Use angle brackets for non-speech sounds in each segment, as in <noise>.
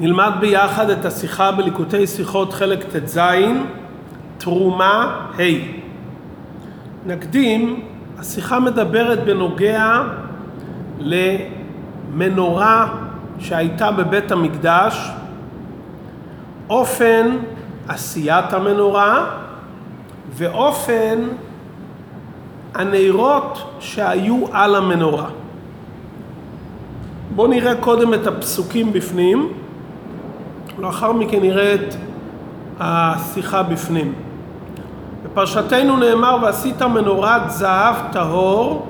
נלמד ביחד את השיחה בליקוטי שיחות חלק ט"ז, תרומה ה'. נקדים, השיחה מדברת בנוגע למנורה שהייתה בבית המקדש, אופן עשיית המנורה ואופן הנרות שהיו על המנורה. בואו נראה קודם את הפסוקים בפנים, ולאחר מכן נראה את השיחה בפנים. בפרשתנו נאמר ועשית מנורת זהב טהור,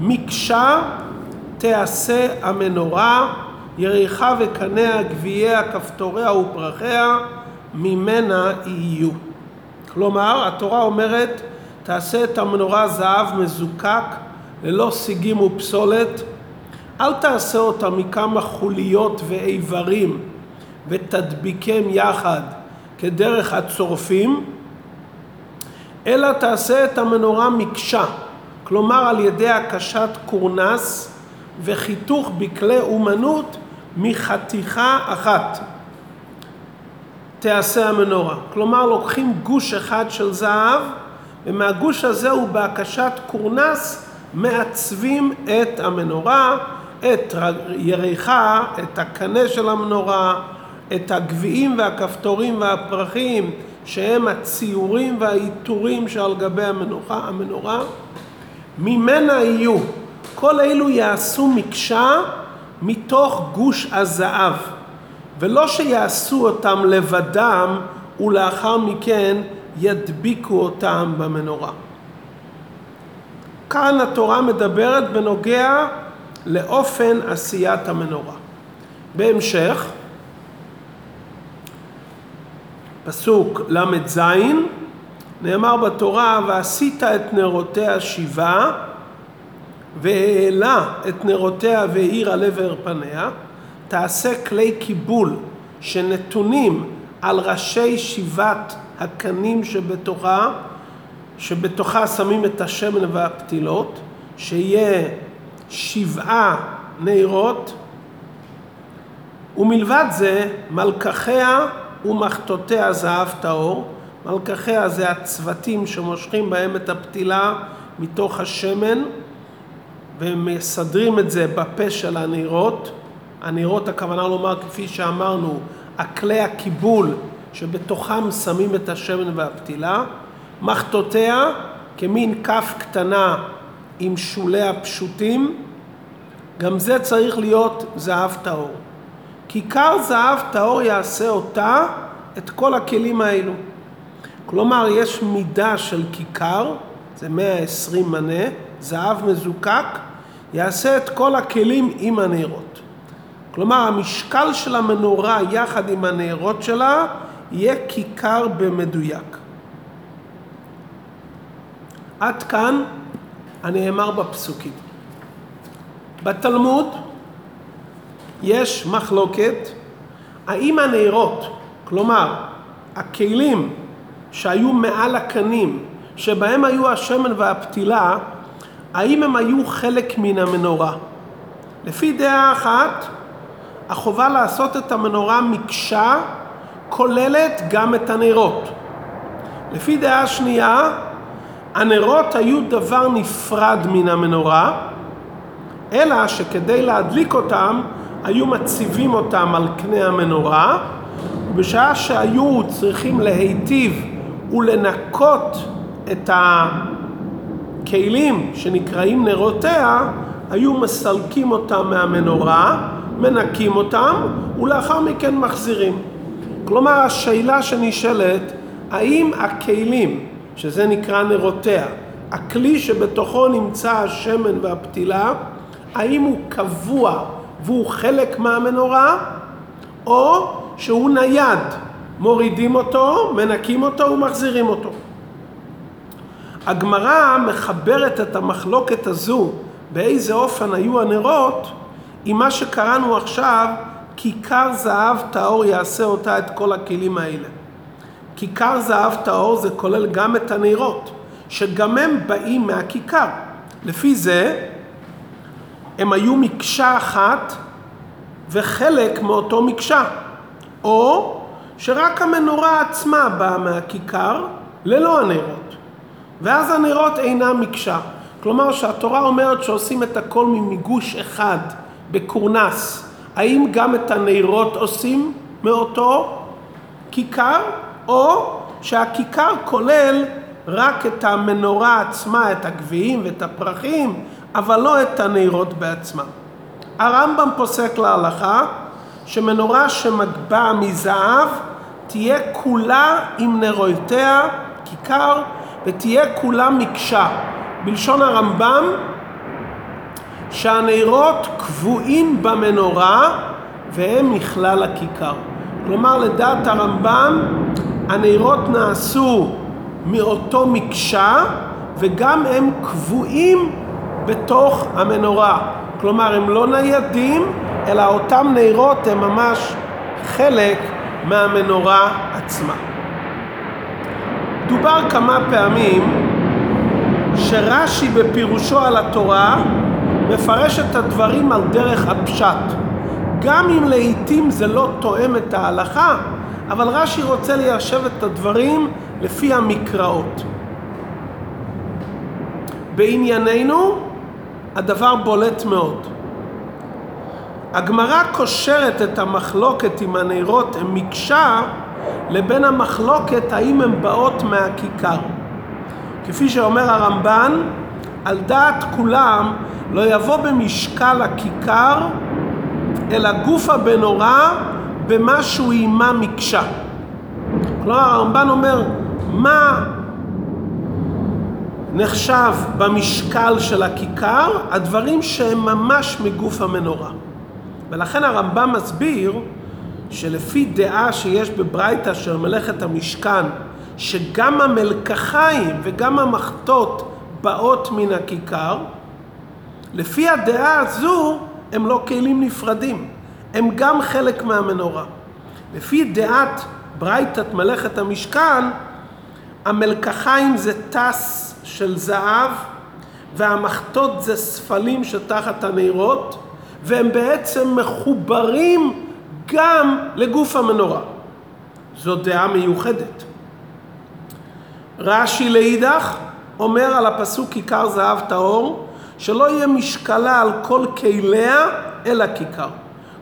מקשה תעשה המנורה, יריחה וקניה, גביעיה, כפתוריה ופרחיה, ממנה יהיו. כלומר, התורה אומרת, תעשה את המנורה זהב מזוקק, ללא סיגים ופסולת, אל תעשה אותה מכמה חוליות ואיברים ותדביקם יחד כדרך הצורפים, אלא תעשה את המנורה מקשה, כלומר על ידי הקשת קורנס וחיתוך בכלי אומנות מחתיכה אחת. תעשה המנורה. כלומר לוקחים גוש אחד של זהב ומהגוש הזה ובהקשת קורנס מעצבים את המנורה, את יריחה, את הקנה של המנורה, את הגביעים והכפתורים והפרחים שהם הציורים והעיטורים שעל גבי המנורה, המנורה. ממנה יהיו, כל אלו יעשו מקשה מתוך גוש הזהב, ולא שיעשו אותם לבדם ולאחר מכן ידביקו אותם במנורה. כאן התורה מדברת בנוגע לאופן עשיית המנורה. בהמשך, פסוק ל"ז, נאמר בתורה, ועשית את נרותיה שבעה, והעלה את נרותיה והאיר על עבר פניה, תעשה כלי קיבול שנתונים על ראשי שבעת הקנים שבתוכה, שבתוכה שמים את השמן והפתילות, שיהיה שבעה נרות, ומלבד זה מלקחיה ומחטותיה זהב טהור, מלקחיה זה הצוותים שמושכים בהם את הפתילה מתוך השמן ומסדרים את זה בפה של הנרות, הנרות הכוונה לומר כפי שאמרנו, הכלי הקיבול שבתוכם שמים את השמן והפתילה, מחטותיה כמין כף קטנה עם שוליה פשוטים, גם זה צריך להיות זהב טהור. כיכר זהב טהור יעשה אותה, את כל הכלים האלו. כלומר, יש מידה של כיכר, זה 120 מנה, זהב מזוקק, יעשה את כל הכלים עם הנרות. כלומר, המשקל של המנורה יחד עם הנרות שלה יהיה כיכר במדויק. עד כאן הנאמר בפסוקים. בתלמוד יש מחלוקת האם הנרות, כלומר הכלים שהיו מעל הקנים, שבהם היו השמן והפתילה, האם הם היו חלק מן המנורה? לפי דעה אחת, החובה לעשות את המנורה מקשה כוללת גם את הנרות. לפי דעה שנייה, הנרות היו דבר נפרד מן המנורה, אלא שכדי להדליק אותם היו מציבים אותם על קנה המנורה, ובשעה שהיו צריכים להיטיב ולנקות את הכלים שנקראים נרותיה, היו מסלקים אותם מהמנורה, מנקים אותם, ולאחר מכן מחזירים. כלומר, השאלה שנשאלת, האם הכלים, שזה נקרא נרותיה, הכלי שבתוכו נמצא השמן והפתילה, האם הוא קבוע והוא חלק מהמנורה, או שהוא נייד, מורידים אותו, מנקים אותו ומחזירים אותו. הגמרא מחברת את המחלוקת הזו באיזה אופן היו הנרות עם מה שקראנו עכשיו כיכר זהב טהור יעשה אותה את כל הכלים האלה. כיכר זהב טהור זה כולל גם את הנרות, שגם הם באים מהכיכר. לפי זה הם היו מקשה אחת וחלק מאותו מקשה. או שרק המנורה עצמה באה מהכיכר ללא הנרות, ואז הנרות אינם מקשה. כלומר שהתורה אומרת שעושים את הכל ממיגוש אחד בקורנס. האם גם את הנרות עושים מאותו כיכר, או שהכיכר כולל רק את המנורה עצמה, את הגביעים ואת הפרחים, אבל לא את הנרות בעצמם. הרמב"ם פוסק להלכה שמנורה שמגבה מזהב תהיה כולה עם נרותיה, כיכר, ותהיה כולה מקשה. בלשון הרמב"ם, שהנרות קבועים במנורה והם מכלל הכיכר. כלומר, לדעת הרמב"ם, הנרות נעשו מאותו מקשה וגם הם קבועים בתוך המנורה. כלומר, הם לא ניידים, אלא אותם נרות הם ממש חלק מהמנורה עצמה. דובר כמה פעמים שרש"י בפירושו על התורה מפרש את הדברים על דרך הפשט. גם אם לעיתים זה לא תואם את ההלכה, אבל רש"י רוצה ליישב את הדברים לפי המקראות. בענייננו הדבר בולט מאוד. הגמרא קושרת את המחלוקת אם הנרות הם מקשה לבין המחלוקת האם הן באות מהכיכר. כפי שאומר הרמב"ן, על דעת כולם לא יבוא במשקל הכיכר אלא גופה בנורא במשהו עימה מקשה. כלומר הרמב"ן אומר מה נחשב במשקל של הכיכר? הדברים שהם ממש מגוף המנורה. ולכן הרמב"ם מסביר שלפי דעה שיש בברייתא של מלאכת המשכן, שגם המלקחיים וגם המחטות באות מן הכיכר, לפי הדעה הזו הם לא כלים נפרדים, הם גם חלק מהמנורה. לפי דעת ברייתת מלאכת המשכן, המלקחיים זה טס של זהב והמחטות זה ספלים שתחת הנרות והם בעצם מחוברים גם לגוף המנורה. זו דעה מיוחדת. רש"י לאידך אומר על הפסוק כיכר זהב טהור שלא יהיה משקלה על כל כליה אלא כיכר.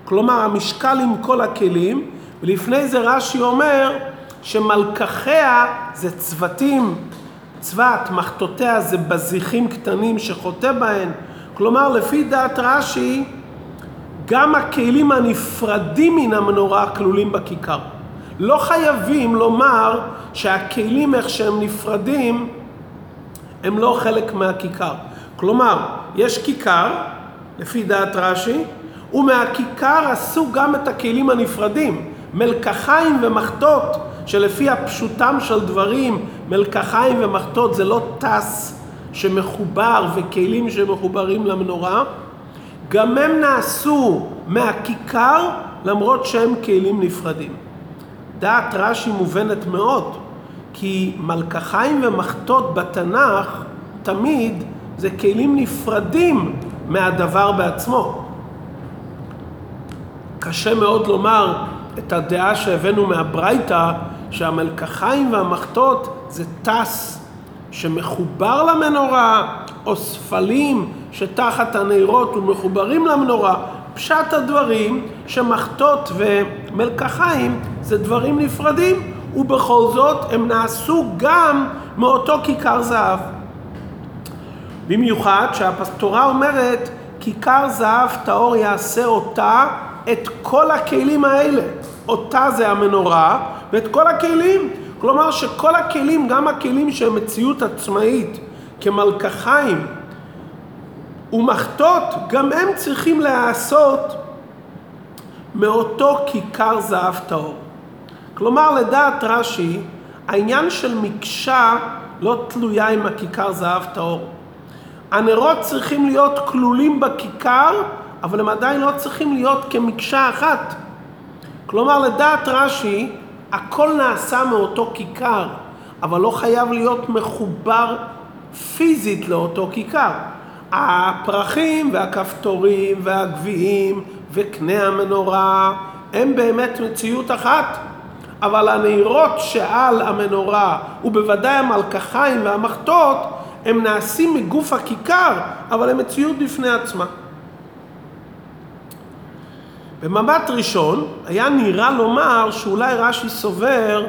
כלומר המשקל עם כל הכלים ולפני זה רש"י אומר שמלקחיה זה צוותים, צבת, מחטותיה זה בזיחים קטנים שחוטא בהן. כלומר לפי דעת רש"י גם הכלים הנפרדים מן המנורה כלולים בכיכר. לא חייבים לומר שהכלים איך שהם נפרדים הם לא חלק מהכיכר. כלומר, יש כיכר, לפי דעת רש"י, ומהכיכר עשו גם את הכלים הנפרדים, מלקחיים ומחטות, שלפי הפשוטם של דברים, מלקחיים ומחטות זה לא טס שמחובר וכלים שמחוברים למנורה, גם הם נעשו מהכיכר למרות שהם כלים נפרדים. דעת רש"י מובנת מאוד, כי מלקחיים ומחטות בתנ"ך תמיד זה כלים נפרדים מהדבר בעצמו. קשה מאוד לומר את הדעה שהבאנו מהברייתא, שהמלקחיים והמחטות זה טס שמחובר למנורה, או ספלים שתחת הנרות ומחוברים למנורה. פשט הדברים שמחטות ומלקחיים זה דברים נפרדים, ובכל זאת הם נעשו גם מאותו כיכר זהב. במיוחד שהתורה אומרת כיכר זהב טהור יעשה אותה את כל הכלים האלה. אותה זה המנורה ואת כל הכלים. כלומר שכל הכלים, גם הכלים שהם מציאות עצמאית כמלקחיים ומחטות, גם הם צריכים להיעשות מאותו כיכר זהב טהור. כלומר, לדעת רש"י, העניין של מקשה לא תלויה עם הכיכר זהב טהור. הנרות צריכים להיות כלולים בכיכר, אבל הם עדיין לא צריכים להיות כמקשה אחת. כלומר, לדעת רש"י, הכל נעשה מאותו כיכר, אבל לא חייב להיות מחובר פיזית לאותו כיכר. הפרחים והכפתורים והגביעים וקנה המנורה הם באמת מציאות אחת, אבל הנרות שעל המנורה, ובוודאי המלקחיים והמחטות, הם נעשים מגוף הכיכר, אבל הם מציאות בפני עצמה. במבט ראשון היה נראה לומר שאולי רש"י סובר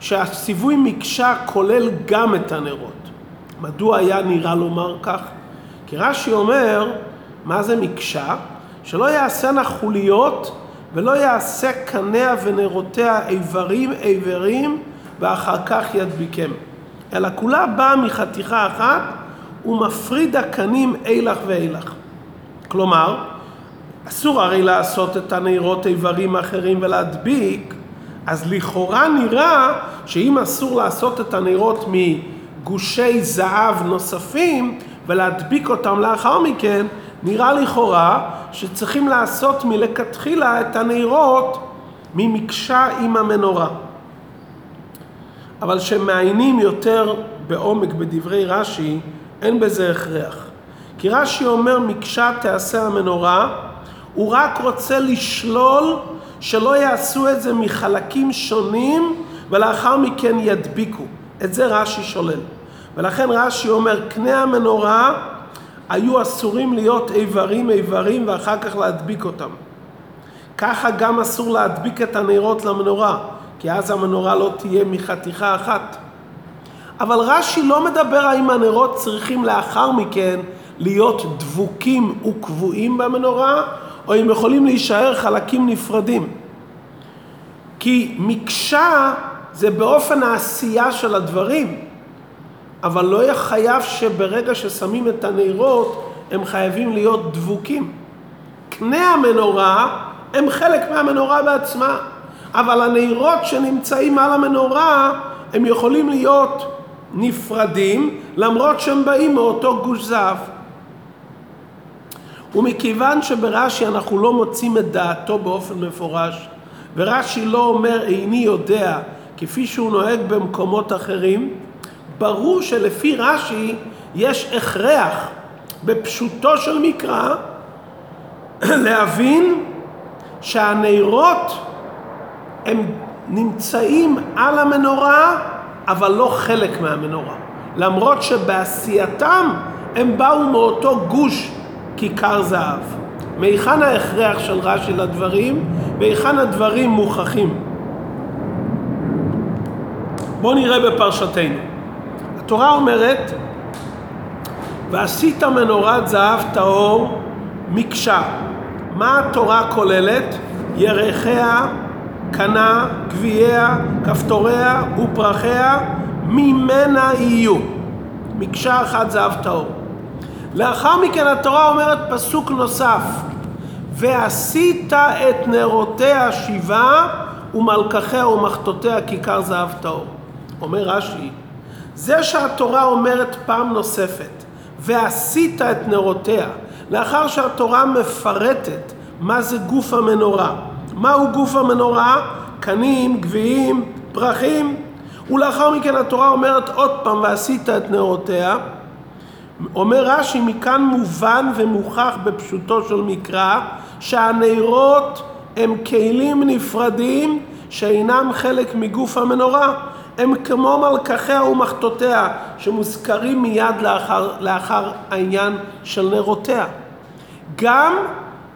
שהציווי מקשה כולל גם את הנרות. מדוע היה נראה לומר כך? כי רש"י אומר, מה זה מקשה? שלא יעשנה חוליות ולא יעשה קניה ונרותיה איברים איברים ואחר כך ידביקם. אלא כולה באה מחתיכה אחת ומפריד הקנים אילך ואילך. כלומר, אסור הרי לעשות את הנרות איברים האחרים ולהדביק, אז לכאורה נראה שאם אסור לעשות את הנרות מגושי זהב נוספים ולהדביק אותם לאחר מכן, נראה לכאורה שצריכים לעשות מלכתחילה את הנרות ממקשה עם המנורה. אבל כשמעיינים יותר בעומק בדברי רש"י, אין בזה הכרח. כי רש"י אומר מקשה תעשה המנורה, הוא רק רוצה לשלול שלא יעשו את זה מחלקים שונים ולאחר מכן ידביקו. את זה רש"י שולל. ולכן רש"י אומר, קנה המנורה היו אסורים להיות איברים איברים ואחר כך להדביק אותם. ככה גם אסור להדביק את הנרות למנורה, כי אז המנורה לא תהיה מחתיכה אחת. אבל רש"י לא מדבר האם הנרות צריכים לאחר מכן להיות דבוקים וקבועים במנורה, או הם יכולים להישאר חלקים נפרדים. כי מקשה זה באופן העשייה של הדברים. אבל לא יהיה חייב שברגע ששמים את הנרות הם חייבים להיות דבוקים. קנה המנורה הם חלק מהמנורה בעצמה, אבל הנרות שנמצאים על המנורה הם יכולים להיות נפרדים למרות שהם באים מאותו גוש זהב. ומכיוון שברש"י אנחנו לא מוצאים את דעתו באופן מפורש, ורש"י לא אומר איני יודע כפי שהוא נוהג במקומות אחרים, ברור שלפי רש"י יש הכרח בפשוטו של מקרא <clears throat> להבין שהנרות הם נמצאים על המנורה אבל לא חלק מהמנורה. למרות שבעשייתם הם באו מאותו גוש כיכר זהב. מהיכן ההכרח של רש"י לדברים והיכן הדברים מוכחים. בואו נראה בפרשתנו. התורה אומרת, ועשית מנורת זהב טהור מקשה. מה התורה כוללת? ירחיה, קנה, גביעיה, כפתוריה ופרחיה, ממנה יהיו. מקשה אחת זהב טהור. לאחר מכן התורה אומרת פסוק נוסף, ועשית את נרותיה שבעה ומלקחיה ומחטותיה כיכר זהב טהור. אומר רש"י, זה שהתורה אומרת פעם נוספת, ועשית את נרותיה, לאחר שהתורה מפרטת מה זה גוף המנורה. מהו גוף המנורה? קנים, גביעים, פרחים. ולאחר מכן התורה אומרת עוד פעם, ועשית את נרותיה. אומר רש"י, מכאן מובן ומוכח בפשוטו של מקרא, שהנרות הם כלים נפרדים שאינם חלק מגוף המנורה. הם כמו מלקחיה ומחטותיה שמוזכרים מיד לאחר, לאחר העניין של נרותיה. גם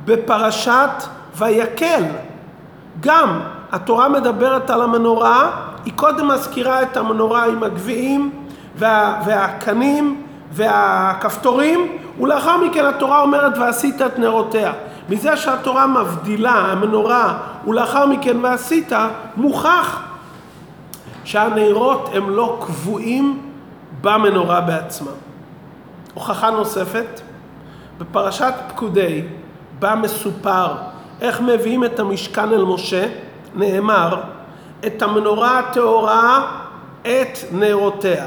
בפרשת ויקל, גם התורה מדברת על המנורה, היא קודם מזכירה את המנורה עם הגביעים וה, והקנים והכפתורים, ולאחר מכן התורה אומרת ועשית את נרותיה. מזה שהתורה מבדילה המנורה ולאחר מכן ועשית, מוכח שהנרות הם לא קבועים במנורה בעצמה. הוכחה נוספת, בפרשת פקודי, בה מסופר איך מביאים את המשכן אל משה, נאמר, את המנורה הטהורה, את נרותיה.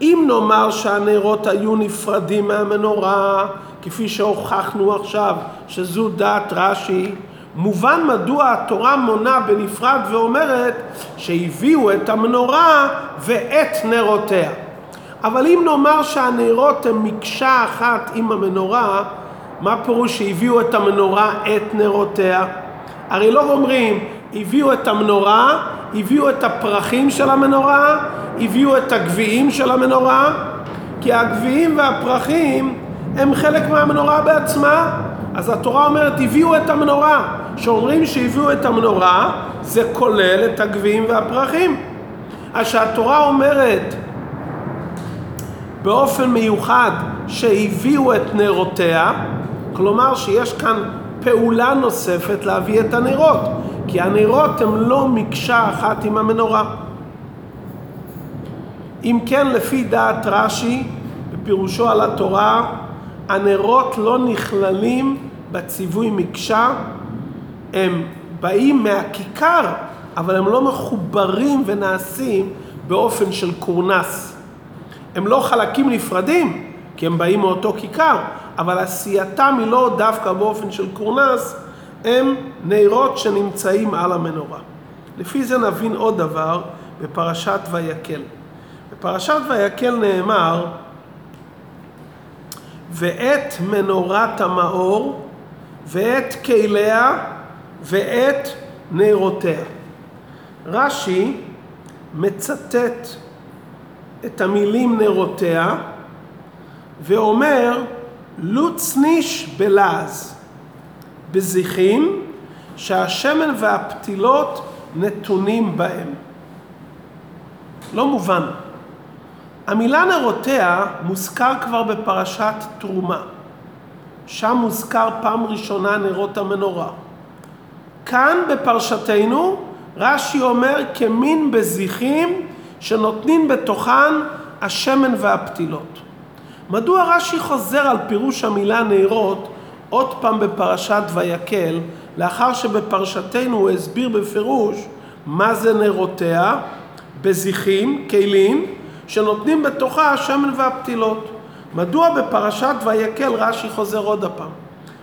אם נאמר שהנרות היו נפרדים מהמנורה, כפי שהוכחנו עכשיו, שזו דעת רש"י, מובן מדוע התורה מונה בנפרד ואומרת שהביאו את המנורה ואת נרותיה. אבל אם נאמר שהנרות הם מקשה אחת עם המנורה, מה פירוש שהביאו את המנורה את נרותיה? הרי לא אומרים, הביאו את המנורה, הביאו את הפרחים של המנורה, הביאו את הגביעים של המנורה, כי הגביעים והפרחים הם חלק מהמנורה בעצמה. אז התורה אומרת, הביאו את המנורה. כשאומרים שהביאו את המנורה, זה כולל את הגביעים והפרחים. אז שהתורה אומרת באופן מיוחד שהביאו את נרותיה, כלומר שיש כאן פעולה נוספת להביא את הנרות, כי הנרות הם לא מקשה אחת עם המנורה. אם כן, לפי דעת רש"י, בפירושו על התורה, הנרות לא נכללים בציווי מקשה, הם באים מהכיכר, אבל הם לא מחוברים ונעשים באופן של קורנס. הם לא חלקים נפרדים, כי הם באים מאותו כיכר, אבל עשייתם היא לא דווקא באופן של קורנס, הם נרות שנמצאים על המנורה. לפי זה נבין עוד דבר בפרשת ויקל. בפרשת ויקל נאמר, ואת מנורת המאור, ואת כליה, ואת נרותיה. רש"י מצטט את המילים נרותיה ואומר לוצניש בלעז, בזיחים שהשמן והפתילות נתונים בהם. לא מובן. המילה נרותיה מוזכר כבר בפרשת תרומה. שם מוזכר פעם ראשונה נרות המנורה. כאן בפרשתנו רש"י אומר כמין בזיחים שנותנים בתוכן השמן והפתילות. מדוע רש"י חוזר על פירוש המילה נרות עוד פעם בפרשת ויקל, לאחר שבפרשתנו הוא הסביר בפירוש מה זה נרותיה, בזיחים, כלים, שנותנים בתוכה השמן והפתילות. מדוע בפרשת ויקל רש"י חוזר עוד הפעם?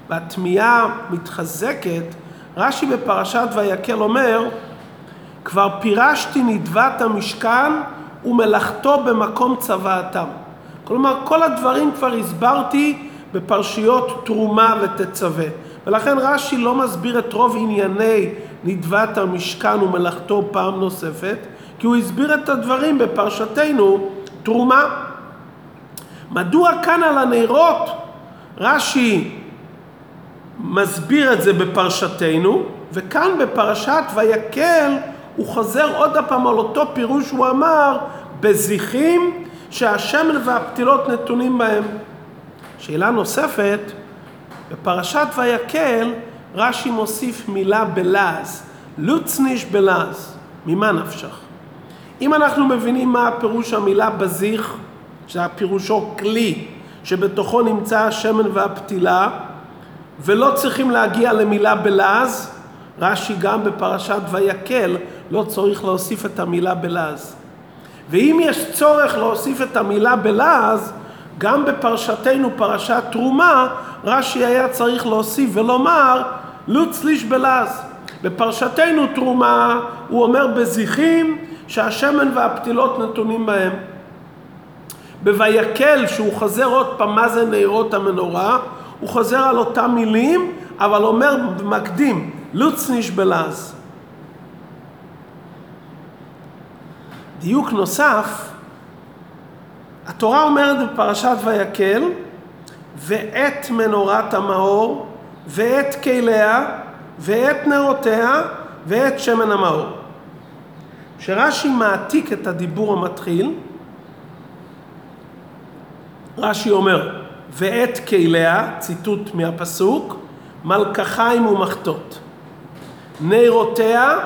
והתמיהה מתחזקת, רש"י בפרשת ויקל אומר, כבר פירשתי נדבת המשכן ומלאכתו במקום צוואתם. כלומר, כל הדברים כבר הסברתי בפרשיות תרומה ותצווה. ולכן רש"י לא מסביר את רוב ענייני נדבת המשכן ומלאכתו פעם נוספת, כי הוא הסביר את הדברים בפרשתנו תרומה. מדוע כאן על הנרות רש"י מסביר את זה בפרשתנו, וכאן בפרשת ויקל הוא חוזר עוד הפעם על אותו פירוש שהוא אמר בזיחים שהשמן והפתילות נתונים בהם. שאלה נוספת, בפרשת ויקל רש"י מוסיף מילה בלעז, לוצניש בלעז, ממה נפשך? אם אנחנו מבינים מה הפירוש המילה בזיך, שהפירושו כלי שבתוכו נמצא השמן והפתילה, ולא צריכים להגיע למילה בלעז, רש"י גם בפרשת ויקל לא צריך להוסיף את המילה בלעז. ואם יש צורך להוסיף את המילה בלעז, גם בפרשתנו, פרשת תרומה, רש"י היה צריך להוסיף ולומר לוצליש בלעז. בפרשתנו תרומה הוא אומר בזיחים שהשמן והפתילות נתונים בהם. בויקל, שהוא חוזר עוד פעם מה זה נרות המנורה, הוא חוזר על אותם מילים, אבל אומר מקדים, לוצניש בלעז. דיוק נוסף, התורה אומרת בפרשת ויקל, ואת מנורת המאור, ואת כליה, ואת נרותיה, ואת שמן המאור. כשרש"י מעתיק את הדיבור המתחיל, רש"י אומר, ואת כליה, ציטוט מהפסוק, מלקחיים ומחטות. נרותיה,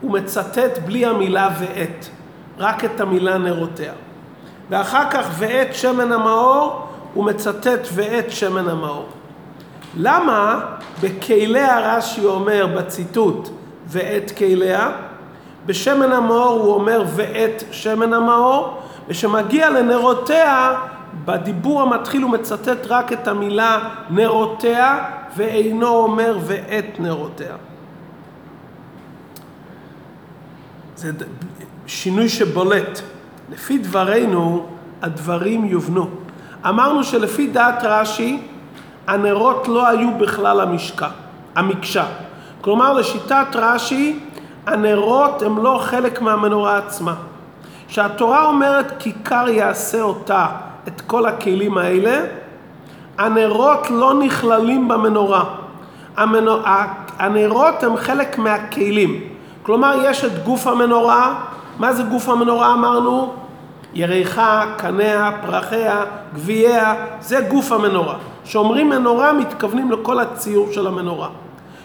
הוא מצטט בלי המילה ואת. רק את המילה נרותיה. ואחר כך ואת שמן המאור, הוא מצטט ואת שמן המאור. למה בכליה רש"י אומר בציטוט ואת כליה, בשמן המאור הוא אומר ואת שמן המאור, ושמגיע לנרותיה, בדיבור המתחיל הוא מצטט רק את המילה נרותיה, ואינו אומר ואת נרותיה. זה שינוי שבולט. לפי דברינו, הדברים יובנו. אמרנו שלפי דעת רש"י, הנרות לא היו בכלל המשקע, המקשה. כלומר, לשיטת רש"י, הנרות הם לא חלק מהמנורה עצמה. כשהתורה אומרת כיכר יעשה אותה, את כל הכלים האלה, הנרות לא נכללים במנורה. המנור... הנרות הם חלק מהכלים. כלומר, יש את גוף המנורה. מה זה גוף המנורה אמרנו? ירחה, קניה, פרחיה, גביעיה, זה גוף המנורה. כשאומרים מנורה מתכוונים לכל הציור של המנורה.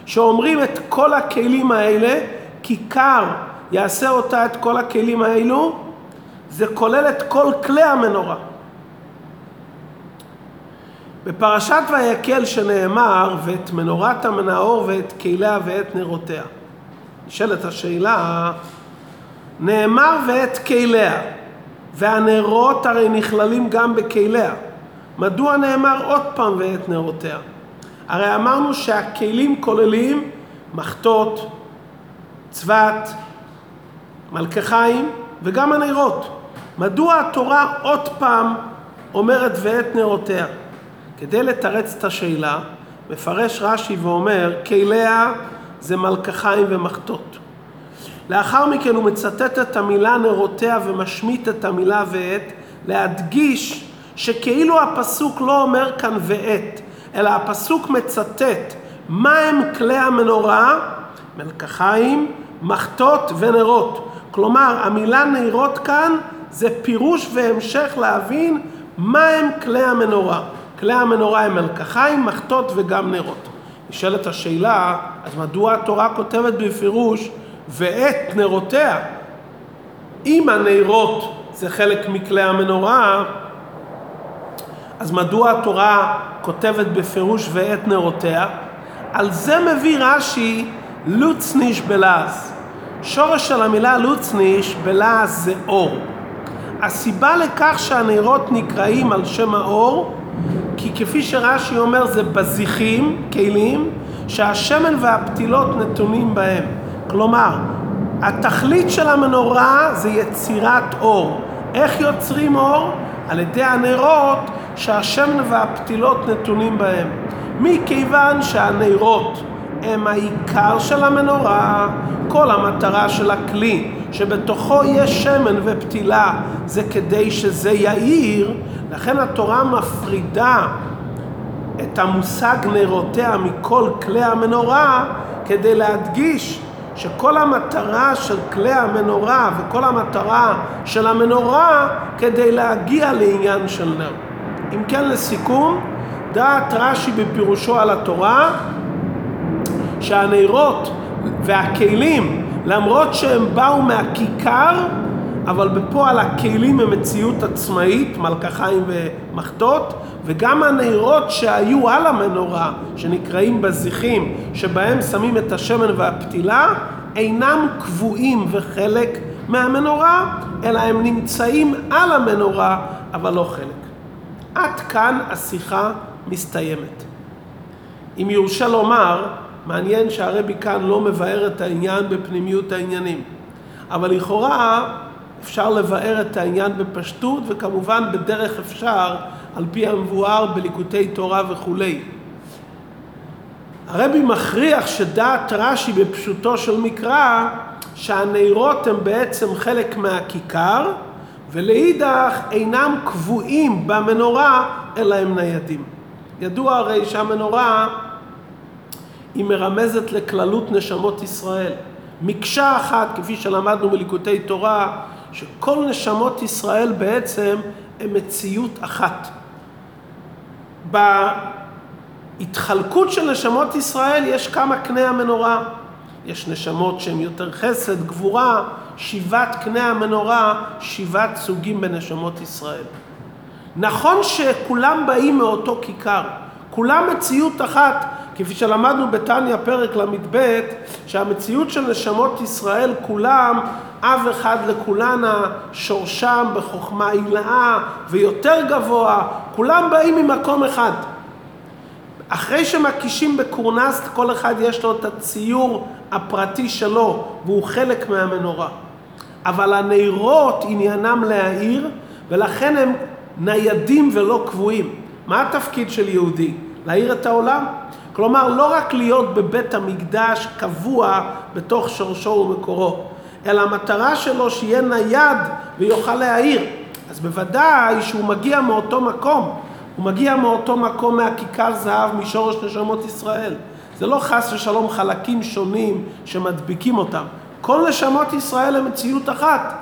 כשאומרים את כל הכלים האלה, כיכר יעשה אותה את כל הכלים האלו, זה כולל את כל כלי המנורה. בפרשת ויקל שנאמר, ואת מנורת המנאור ואת כליה ואת נרותיה. נשאלת השאלה, נאמר ואת כליה, והנרות הרי נכללים גם בכליה. מדוע נאמר עוד פעם ואת נרותיה? הרי אמרנו שהכלים כוללים מחטות, צבת, מלקחיים וגם הנרות. מדוע התורה עוד פעם אומרת ואת נרותיה? כדי לתרץ את השאלה, מפרש רש"י ואומר, כליה זה מלקחיים ומחטות. לאחר מכן הוא מצטט את המילה נרותיה ומשמיט את המילה ואת, להדגיש שכאילו הפסוק לא אומר כאן ואת, אלא הפסוק מצטט מה הם כלי המנורה, מלקחיים, מחטות ונרות. כלומר, המילה נרות כאן זה פירוש והמשך להבין מה הם כלי המנורה. כלי המנורה הם מלקחיים, מחטות וגם נרות. נשאלת השאלה, אז מדוע התורה כותבת בפירוש ואת נרותיה? אם הנרות זה חלק מכלי המנורה, אז מדוע התורה כותבת בפירוש ואת נרותיה? על זה מביא רש"י לוצניש בלעז. שורש של המילה לוצניש בלעז זה אור. הסיבה לכך שהנרות נקראים על שם האור כי כפי שרש"י אומר זה בזיחים, כלים, שהשמן והפתילות נתונים בהם. כלומר, התכלית של המנורה זה יצירת אור. איך יוצרים אור? על ידי הנרות שהשמן והפתילות נתונים בהם. מכיוון שהנרות הם העיקר של המנורה, כל המטרה של הכלי שבתוכו יש שמן ופתילה זה כדי שזה יאיר, לכן התורה מפרידה את המושג נרותיה מכל כלי המנורה כדי להדגיש שכל המטרה של כלי המנורה וכל המטרה של המנורה כדי להגיע לעניין של נר. אם כן לסיכום, דעת רש"י בפירושו על התורה שהנרות והכלים למרות שהם באו מהכיכר אבל בפועל הכלים הם מציאות עצמאית, מלקחיים ומחטות, וגם הנרות שהיו על המנורה, שנקראים בזיחים, שבהם שמים את השמן והפתילה, אינם קבועים וחלק מהמנורה, אלא הם נמצאים על המנורה, אבל לא חלק. עד כאן השיחה מסתיימת. אם יורשה לומר, מעניין שהרבי כאן לא מבאר את העניין בפנימיות העניינים. אבל לכאורה אפשר לבאר את העניין בפשטות וכמובן בדרך אפשר על פי המבואר בליקוטי תורה וכולי. הרבי מכריח שדעת רש"י בפשוטו של מקרא שהנרות הם בעצם חלק מהכיכר ולאידך אינם קבועים במנורה אלא הם ניידים. ידוע הרי שהמנורה היא מרמזת לכללות נשמות ישראל. מקשה אחת, כפי שלמדנו בליקוטי תורה, שכל נשמות ישראל בעצם הן מציאות אחת. בהתחלקות של נשמות ישראל יש כמה קנה המנורה. יש נשמות שהן יותר חסד, גבורה, שבעת קנה המנורה, שבעת סוגים בנשמות ישראל. נכון שכולם באים מאותו כיכר, כולם מציאות אחת, כפי שלמדנו בתניא פרק ל"ב, שהמציאות של נשמות ישראל כולם, אב אחד לכולנה, שורשם בחוכמה עילאה ויותר גבוה, כולם באים ממקום אחד. אחרי שמקישים בקורנס, כל אחד יש לו את הציור הפרטי שלו, והוא חלק מהמנורה. אבל הנרות עניינם להאיר, ולכן הם ניידים ולא קבועים. מה התפקיד של יהודי? להאיר את העולם. כלומר, לא רק להיות בבית המקדש קבוע בתוך שורשו ומקורו, אלא המטרה שלו שיהיה נייד ויוכל להעיר. אז בוודאי שהוא מגיע מאותו מקום, הוא מגיע מאותו מקום מהכיכר זהב משורש נשמות ישראל. זה לא חס ושלום חלקים שונים שמדביקים אותם. כל נשמות ישראל הם מציאות אחת.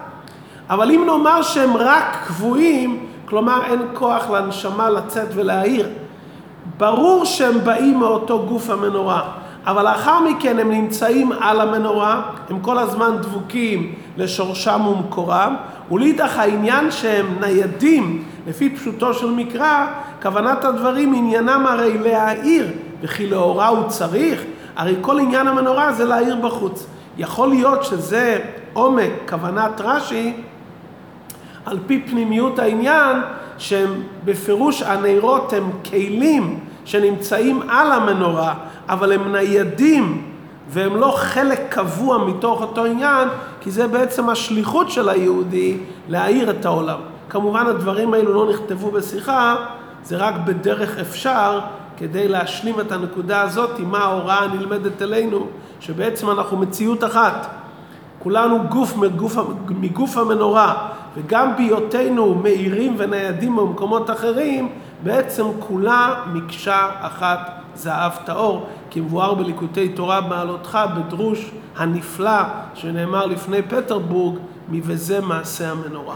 אבל אם נאמר שהם רק קבועים, כלומר אין כוח לנשמה לצאת ולהעיר, ברור שהם באים מאותו גוף המנורה, אבל לאחר מכן הם נמצאים על המנורה, הם כל הזמן דבוקים לשורשם ומקורם, ולאידך העניין שהם ניידים לפי פשוטו של מקרא, כוונת הדברים עניינם הרי להעיר, וכי לאורה הוא צריך, הרי כל עניין המנורה זה להעיר בחוץ. יכול להיות שזה עומק כוונת רש"י על פי פנימיות העניין, שהם בפירוש הנרות הם כלים שנמצאים על המנורה, אבל הם ניידים והם לא חלק קבוע מתוך אותו עניין, כי זה בעצם השליחות של היהודי להאיר את העולם. כמובן הדברים האלו לא נכתבו בשיחה, זה רק בדרך אפשר כדי להשלים את הנקודה הזאת, מה ההוראה הנלמדת אלינו, שבעצם אנחנו מציאות אחת. כולנו גוף מגוף, מגוף המנורה, וגם בהיותנו מאירים וניידים במקומות אחרים, בעצם כולה מקשה אחת זהב טהור, כמבואר בליקוטי תורה בעלותך בדרוש הנפלא שנאמר לפני פטרבורג, מבזה מעשה המנורה.